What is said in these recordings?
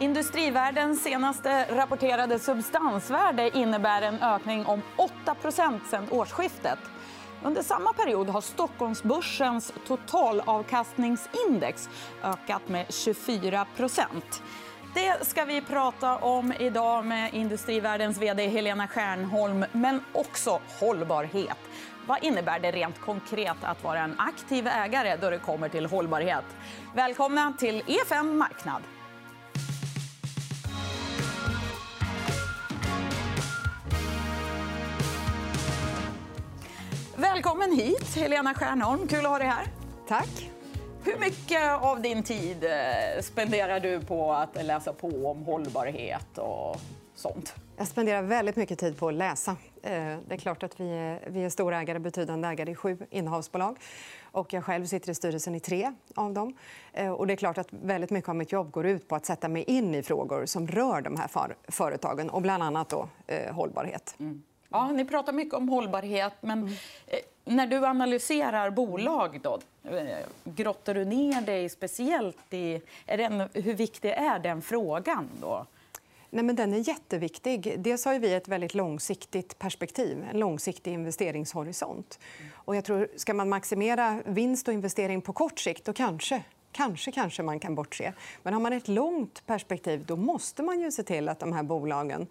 Industrivärdens senaste rapporterade substansvärde innebär en ökning om 8% sen årsskiftet. Under samma period har Stockholmsbörsens totalavkastningsindex ökat med 24% Det ska vi prata om idag med Industrivärdens vd Helena Stjernholm. men också hållbarhet. Vad innebär det rent konkret att vara en aktiv ägare då det kommer till hållbarhet? Välkomna till E5 Marknad. Välkommen hit, Helena Stjärnholm. Kul att ha dig här. Tack. Hur mycket av din tid eh, spenderar du på att läsa på om hållbarhet och sånt? Jag spenderar väldigt mycket tid på att läsa. Eh, det är klart att vi är, vi är storägare, betydande ägare i sju innehavsbolag. Och jag själv sitter i styrelsen i tre av dem. Eh, och det är klart att väldigt mycket av mitt jobb går ut på att sätta mig in i frågor som rör de här företagen, och bland annat då, eh, hållbarhet. Mm. Ja, ni pratar mycket om hållbarhet. Men mm. när du analyserar bolag, då, grottar du ner dig speciellt i... Är den, hur viktig är den frågan? Då? Nej, men den är jätteviktig. Dels har vi ett väldigt långsiktigt perspektiv, en långsiktig investeringshorisont. Och jag tror, ska man maximera vinst och investering på kort sikt, då kanske Kanske, kanske man kan bortse. Men har man ett långt perspektiv då måste man ju se till att de här bolagen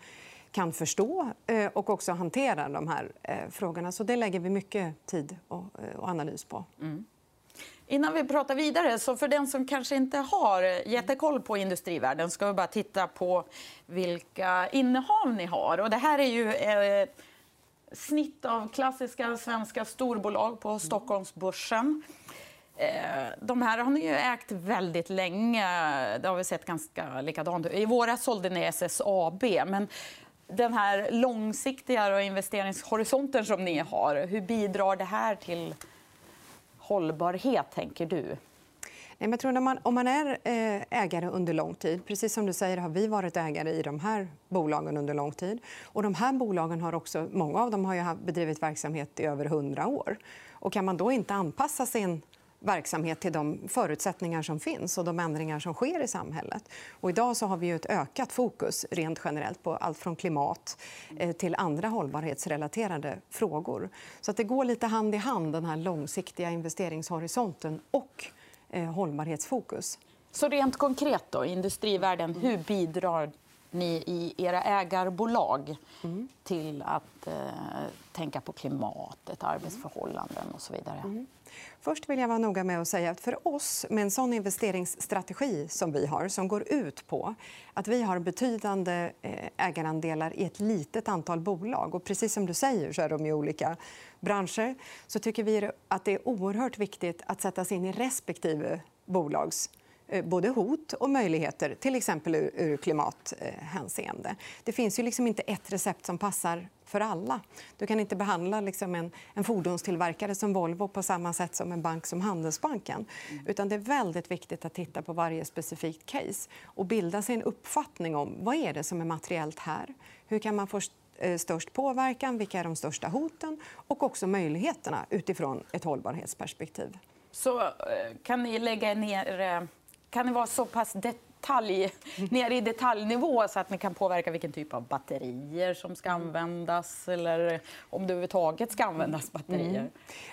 kan förstå eh, och också hantera de här eh, frågorna. Så det lägger vi mycket tid eh, och analys på. Mm. Innan vi pratar vidare, så för den som kanske inte har jättekoll på industrivärlden ska vi bara titta på vilka innehav ni har. Och det här är ju ett snitt av klassiska svenska storbolag på Stockholmsbörsen. De här har ni ju ägt väldigt länge. Det har vi sett ganska likadant I våras sålde ni SSAB. Men den här långsiktiga investeringshorisonten som ni har, hur bidrar det här till hållbarhet, tänker du? Nej, jag tror när man, om man är eh, ägare under lång tid... Precis som du säger har vi varit ägare i de här bolagen under lång tid. Och de här bolagen har också, många av dem har bedrivit verksamhet i över 100 år. Och kan man då inte anpassa sin verksamhet till de förutsättningar som finns och de ändringar som sker i samhället. Och idag så har vi ett ökat fokus rent generellt på allt från klimat eh, till andra hållbarhetsrelaterade frågor. Så att det går lite hand i hand, den här långsiktiga investeringshorisonten och eh, hållbarhetsfokus. Så rent konkret, då, industrivärlden, hur bidrar ni i era ägarbolag mm. till att eh, tänka på klimatet, arbetsförhållanden och så vidare? Mm. Först vill jag vara noga med att säga att för oss, med en sån investeringsstrategi som vi har som går ut på att vi har betydande eh, ägarandelar i ett litet antal bolag. Och precis som du säger så är de i olika branscher. Så tycker vi att det är oerhört viktigt att sätta sig in i respektive bolags både hot och möjligheter, till exempel ur klimathänseende. Det finns ju liksom inte ett recept som passar för alla. Du kan inte behandla liksom en, en fordonstillverkare som Volvo på samma sätt som en bank som Handelsbanken. Utan det är väldigt viktigt att titta på varje specifikt case och bilda sig en uppfattning om vad är det som är materiellt här. Hur kan man få eh, störst påverkan? Vilka är de största hoten? Och också möjligheterna utifrån ett hållbarhetsperspektiv. Så eh, kan ni lägga ner kan det vara så pass detalj, ner i detaljnivå så att ni kan påverka vilken typ av batterier som ska användas eller om det överhuvudtaget ska användas batterier? Mm.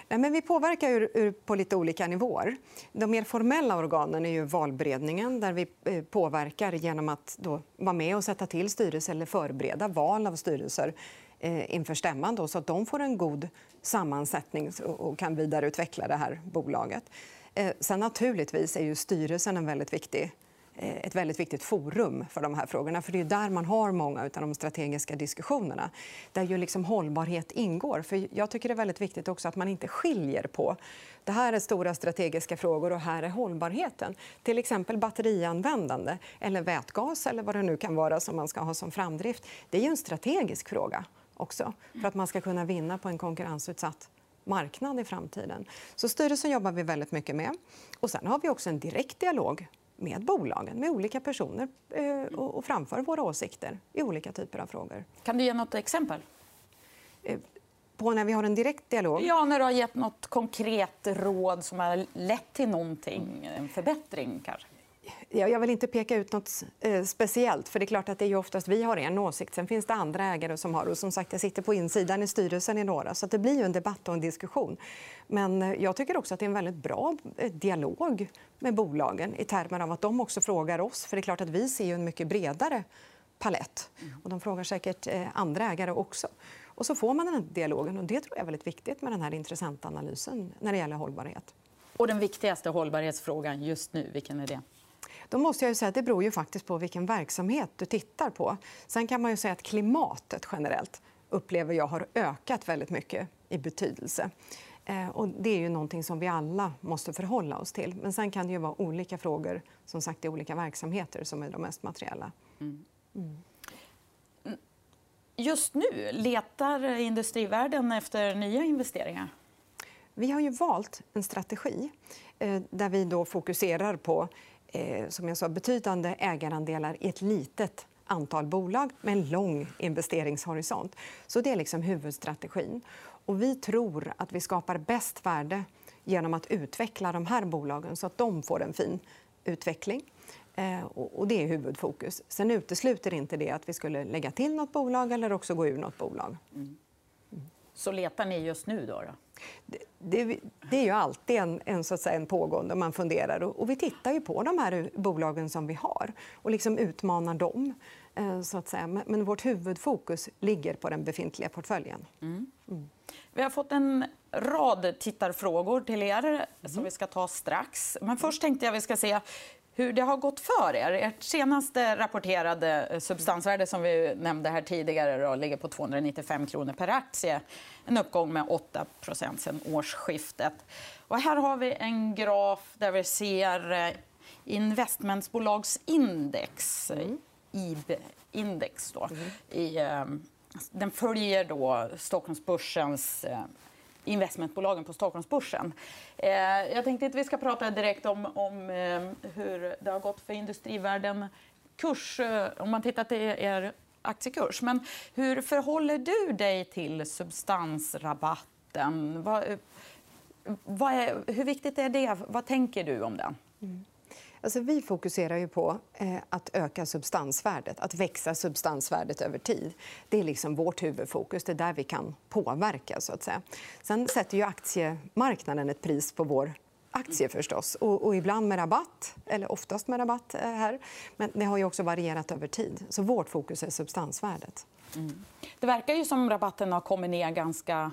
Nej, men vi påverkar ur, på lite olika nivåer. De mer formella organen är ju valberedningen där vi eh, påverkar genom att då vara med och sätta till styrelse eller förbereda val av styrelser eh, inför stämman då, så att de får en god sammansättning och kan vidareutveckla det här bolaget. Eh, sen naturligtvis är ju styrelsen en väldigt viktig eh, ett väldigt viktigt forum för de här frågorna. För det är där man har många av de strategiska diskussionerna där ju liksom hållbarhet ingår. För jag tycker det är väldigt viktigt också att man inte skiljer på det här är stora strategiska frågor och här är hållbarheten. Till exempel batterianvändande eller vätgas eller vad det nu kan vara som man ska ha som framdrift. Det är ju en strategisk fråga också för att man ska kunna vinna på en konkurrensutsatt marknad i framtiden. Så styrelsen jobbar vi väldigt mycket med. Och sen har vi också en direkt dialog med bolagen, med olika personer eh, och framför våra åsikter i olika typer av frågor. Kan du ge nåt exempel? Eh, på när vi har en direkt dialog? Ja, när du har gett nåt konkret råd som har lett till någonting, en förbättring. Kanske. Jag vill inte peka ut nåt eh, speciellt. för det är klart att det är oftast vi har en åsikt. Sen finns det andra ägare som har. Och som sagt, jag sitter på insidan i styrelsen i några. så Det blir ju en debatt och en diskussion. Men eh, jag tycker också att det är en väldigt bra eh, dialog med bolagen i termer av att de också frågar oss. För det är klart att vi ser en mycket bredare palett. Och de frågar säkert andra ägare också. Och så får man den dialogen. och Det tror jag är väldigt viktigt med den här intressentanalysen när det gäller hållbarhet. Och den viktigaste hållbarhetsfrågan just nu, vilken är det? Då måste jag säga att det beror ju faktiskt på vilken verksamhet du tittar på. Sen kan man ju säga att klimatet generellt upplever jag har ökat väldigt mycket i betydelse. Eh, och det är ju någonting som vi alla måste förhålla oss till. Men sen kan det ju vara olika frågor som sagt, i olika verksamheter som är de mest materiella. Mm. Mm. Just nu, letar industrivärlden efter nya investeringar? Vi har ju valt en strategi eh, där vi då fokuserar på eh, som jag sa, betydande ägarandelar i ett litet antal bolag med en lång investeringshorisont. Så Det är liksom huvudstrategin. Och vi tror att vi skapar bäst värde genom att utveckla de här bolagen så att de får en fin utveckling. Eh, och det är huvudfokus. Sen utesluter inte det att vi skulle lägga till nåt bolag eller också gå ur nåt bolag. Mm. Så letar ni just nu? då? då? Det, det, det, är ju alltid en, en, så att säga, en pågående. Man funderar. Och, och, vi tittar ju på de här bolagen som vi har och liksom utmanar dem. Eh, så att säga. Men, men, vårt huvudfokus ligger på den befintliga portföljen. Mm. Mm. Vi har fått en rad tittarfrågor till er mm. som vi ska ta strax. Men först tänkte jag vi ska se hur det har gått för er. Ert senaste rapporterade substansvärde som vi nämnde här tidigare då, ligger på 295 kronor per aktie. En uppgång med 8% sen årsskiftet. Och här har vi en graf där vi ser eh, investmentbolagsindex, mm. IB-index. Då, mm. i, eh, den följer då Stockholmsbörsens eh, investmentbolagen på Stockholmsbörsen. Eh, jag tänkte att vi ska prata direkt om, om eh, hur det har gått för industrivärden kurs, eh, om man tittar till er aktiekurs. Men hur förhåller du dig till substansrabatten? Vad, eh, vad är, hur viktigt är det? Vad tänker du om den? Mm. Alltså, vi fokuserar ju på eh, att öka substansvärdet, att växa substansvärdet över tid. Det är liksom vårt huvudfokus. Det är där vi kan påverka. Så att säga. Sen sätter ju aktiemarknaden ett pris på vår aktie förstås. Och, och, ibland med rabatt, eller oftast med rabatt eh, här. Men det har ju också varierat över tid. Så vårt fokus är substansvärdet. Mm. Det verkar ju som rabatten har kommit ner ganska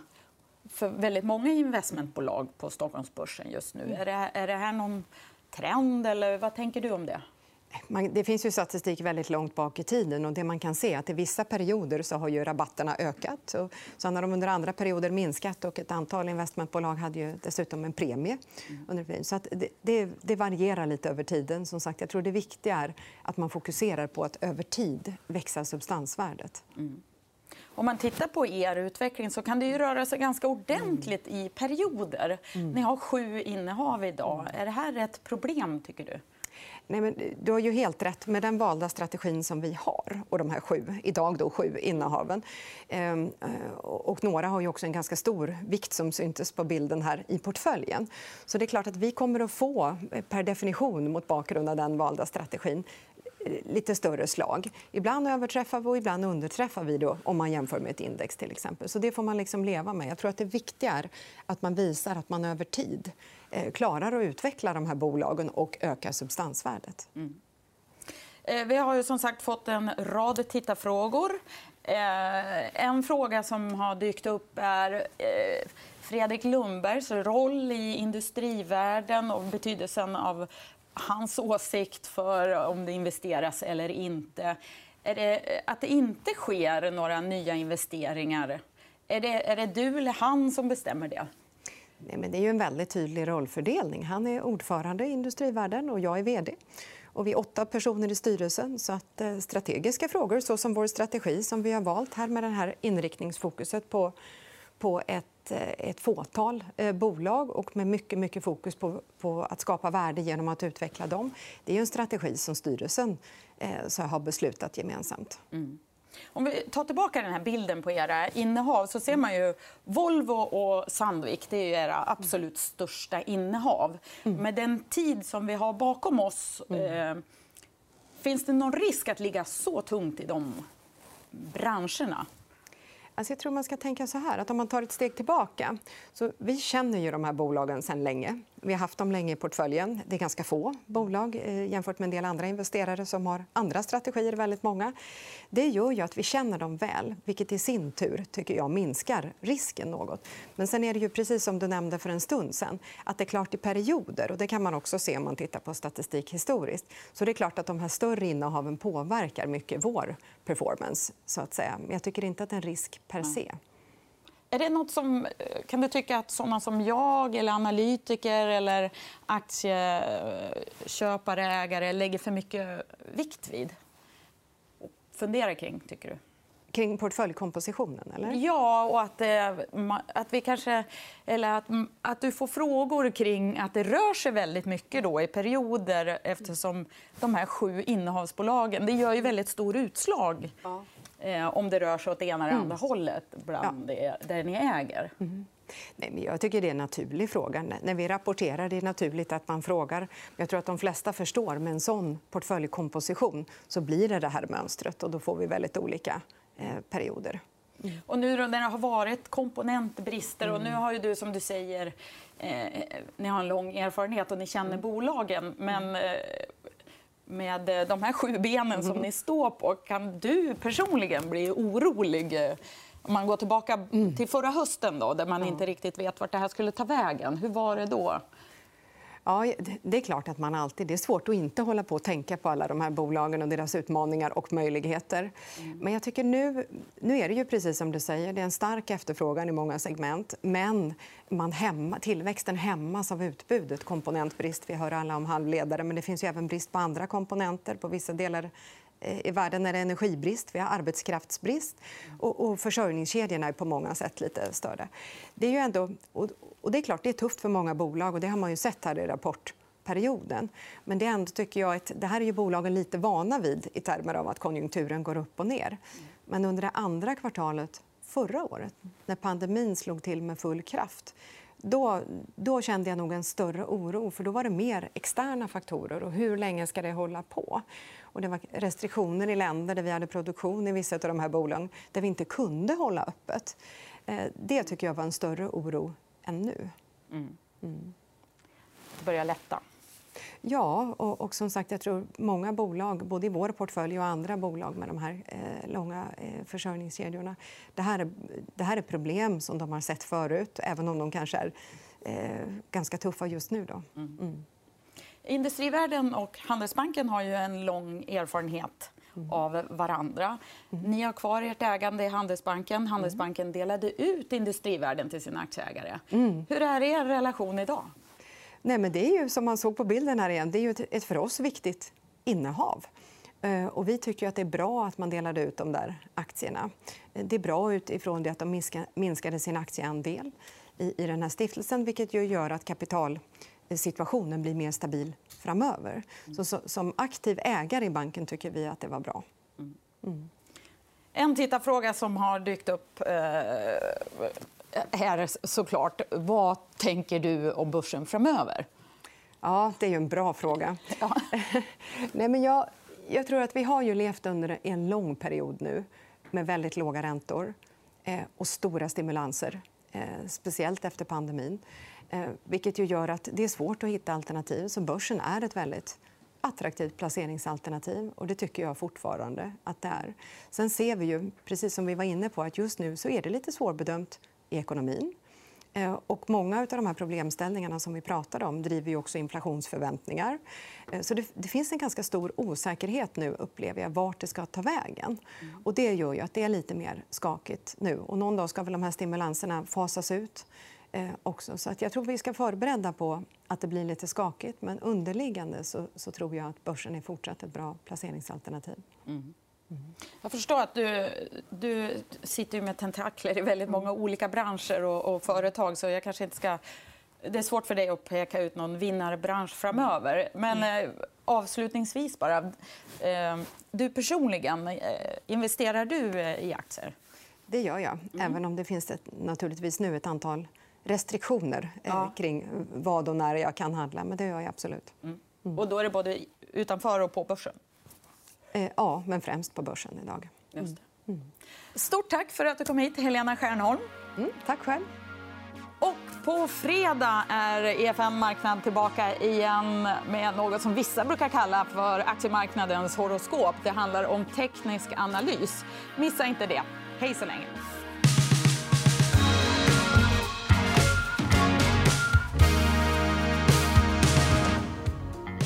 för väldigt många investmentbolag på Stockholmsbörsen just nu. Mm. Är, det, är det här någon trend? Eller vad tänker du om det? Det finns ju statistik väldigt långt bak i tiden. och det man kan se att I vissa perioder så har ju rabatterna ökat. Och sen har de under andra perioder minskat. och Ett antal investmentbolag hade ju dessutom en premie. Mm. Så det, det, det, varierar lite över tiden. Som sagt, jag tror Det viktiga är att man fokuserar på att över tid växa substansvärdet. Mm. Om man tittar på er utveckling så kan det ju röra sig ganska ordentligt i perioder. Mm. Ni har sju innehav idag. Mm. Är det här ett problem, tycker du? Nej, men du har ju helt rätt. Med den valda strategin som vi har och de här sju, idag då, sju innehaven ehm, och några har ju också en ganska stor vikt som syntes på bilden här i portföljen. Så det är klart att vi kommer att få, per definition mot bakgrund av den valda strategin lite större slag. Ibland överträffar vi och ibland underträffar vi då, om man jämför med ett index. till exempel. Så Det får man liksom leva med. Jag tror att Det viktiga är att man visar att man över tid eh, klarar att utveckla de här bolagen och öka substansvärdet. Mm. Eh, vi har ju som sagt fått en rad tittarfrågor. Eh, en fråga som har dykt upp är Fredrik Lundbergs roll i industrivärlden och betydelsen av hans åsikt för om det investeras eller inte. Är det eh, att det inte sker några nya investeringar? Är det, är det du eller han som bestämmer det? Nej, men det är ju en väldigt tydlig rollfördelning. Han är ordförande i Industrivärden och jag är vd. Och vi är åtta personer i styrelsen. så att eh, Strategiska frågor, såsom vår strategi som vi har valt här med det här inriktningsfokuset på, på ett ett, eh, ett fåtal eh, bolag och med mycket, mycket fokus på, på, att skapa värde genom att utveckla dem. Det är en strategi som styrelsen eh, har beslutat gemensamt. Mm. Om vi tar tillbaka den här bilden på era innehav så ser man ju Volvo och Sandvik. Det är era absolut största innehav. Mm. Med den tid som vi har bakom oss mm. eh, finns det någon risk att ligga så tungt i de branscherna? Alltså jag tror man ska tänka så här, att om man tar ett steg tillbaka. Så vi känner ju de här bolagen sedan länge. Vi har haft dem länge i portföljen. Det är ganska få bolag eh, jämfört med en del andra investerare som har andra strategier, väldigt många. Det gör att vi känner dem väl, vilket i sin tur tycker jag minskar risken något. Men sen är det ju precis som du nämnde för en stund sen, att det är klart i perioder, och det kan man också se om man tittar på statistik historiskt, så det är klart att de här större innehaven påverkar mycket vår performance, så att säga. Men jag tycker inte att det är en risk per se. Är det något som, kan du tycka att såna som jag, eller analytiker eller aktieköpare, ägare lägger för mycket vikt vid? Fundera kring, tycker du? Kring portföljkompositionen? Eller? Ja, och att, att, vi kanske, eller att, att du får frågor kring att det rör sig väldigt mycket då i perioder eftersom de här sju innehavsbolagen det gör ju väldigt stor utslag. Ja eh, om det rör sig åt det ena eller andra mm. hållet bland ja. det, där ni äger. Mm. Nej, men jag tycker det är en naturlig fråga. När vi rapporterar det är naturligt att man frågar. Jag tror att de flesta förstår med en sån portföljkomposition så blir det det här mönstret och då får vi väldigt olika eh, perioder. Mm. Och nu när det har varit komponentbrister och nu mm. har ju du som du säger eh, ni har en lång erfarenhet och ni känner mm. bolagen men eh, med eh, de här sju benen som ni står på, kan du personligen bli orolig eh, om man går tillbaka mm. till förra hösten då, där man inte riktigt vet vart det här skulle ta vägen. Hur var det då? Ja, det är klart att man alltid... Det är svårt att inte hålla på och tänka på alla de här bolagen och deras utmaningar och möjligheter. Mm. Men jag tycker nu, nu är det ju precis som du säger. Det är en stark efterfrågan i många segment. Men man hämma, tillväxten hämmas av utbudet. Komponentbrist. Vi hör alla om halvledare, men det finns ju även brist på andra komponenter. På vissa delar Eh, i världen är det energibrist, vi har arbetskraftsbrist och, och försörjningskedjorna är på många sätt lite större. Det är ju ändå, och det är klart det är tufft för många bolag och det har man ju sett här i rapportperioden. Men det, är ändå, tycker jag, ett, det här är ju bolagen lite vana vid i termer av att konjunkturen går upp och ner. Men under det andra kvartalet förra året, när pandemin slog till med full kraft då, då kände jag nog en större oro. för Då var det mer externa faktorer. och Hur länge ska det hålla på? Och det var restriktioner i länder där vi hade produktion i vissa av de här bolagen där vi inte kunde hålla öppet. Eh, det tycker jag var en större oro än nu. Mm. Mm. Det börjar lätta. Ja, och, och, som sagt, jag tror många bolag, både i vår portfölj och andra bolag med de här eh, långa eh, försörjningskedjorna, det här, är, det här är problem som de har sett förut, även om de kanske är eh, ganska tuffa just nu. Då. Mm. mm. Industrivärden och Handelsbanken har ju en lång erfarenhet mm. av varandra. Mm. Ni har kvar ert ägande i Handelsbanken. Mm. Handelsbanken delade ut Industrivärden till sina aktieägare. Mm. Hur är er relation idag? Nej, men det är ju som man såg på bilden här igen. Det är ju ett, ett för oss viktigt innehav. Eh, och vi tycker att det är bra att man delade ut de där aktierna. Eh, det är bra utifrån det att de minskade sin aktieandel i, den här stiftelsen vilket ju gör att kapitalsituationen blir mer stabil framöver. Så, så, som aktiv ägare i banken tycker vi att det var bra. Mm. mm. En tittarfråga som har dykt upp eh, här såklart. Vad tänker du om börsen framöver? Ja, det är en bra fråga. Ja. Nej, men jag, jag tror att vi har ju levt under en lång period nu med väldigt låga räntor eh, och stora stimulanser, eh, speciellt efter pandemin. Eh, vilket ju gör att det är svårt att hitta alternativ. Så börsen är ett väldigt attraktivt placeringsalternativ. och Det tycker jag fortfarande att det är. Sen ser vi ju, precis som vi var inne på, att just nu så är det lite svårbedömt i ekonomin. Eh, och många av de här problemställningarna som vi pratade om driver också inflationsförväntningar. Eh, så det, det, finns en ganska stor osäkerhet nu, upplever jag, vart det ska ta vägen. Mm. Och det gör ju att det är lite mer skakigt nu. Och någon dag ska väl de här stimulanserna fasas ut. Eh, också. Så att jag tror vi ska förbereda på att det blir lite skakigt. Men underliggande så, så tror jag att börsen är fortsatt ett bra placeringsalternativ. Mm. Jag förstår att du, du sitter med tentakler i väldigt många olika branscher och, och, företag. så jag kanske inte ska... Det är svårt för dig att peka ut någon vinnarbransch framöver. Men mm. avslutningsvis bara. Eh, du personligen, eh, investerar du i aktier? Det gör jag, mm. även om det finns ett, naturligtvis nu ett antal restriktioner ja. kring vad och när jag kan handla. Men det gör jag absolut. Mm. Mm. Och då är det både utanför och på börsen? Ja, men främst på börsen idag. Just mm. Stort tack för att du kom hit, Helena Stjernholm. Mm, tack själv. Och på fredag är EFN Marknad tillbaka igen med något som vissa brukar kalla för aktiemarknadens horoskop. Det handlar om teknisk analys. Missa inte det. Hej så länge.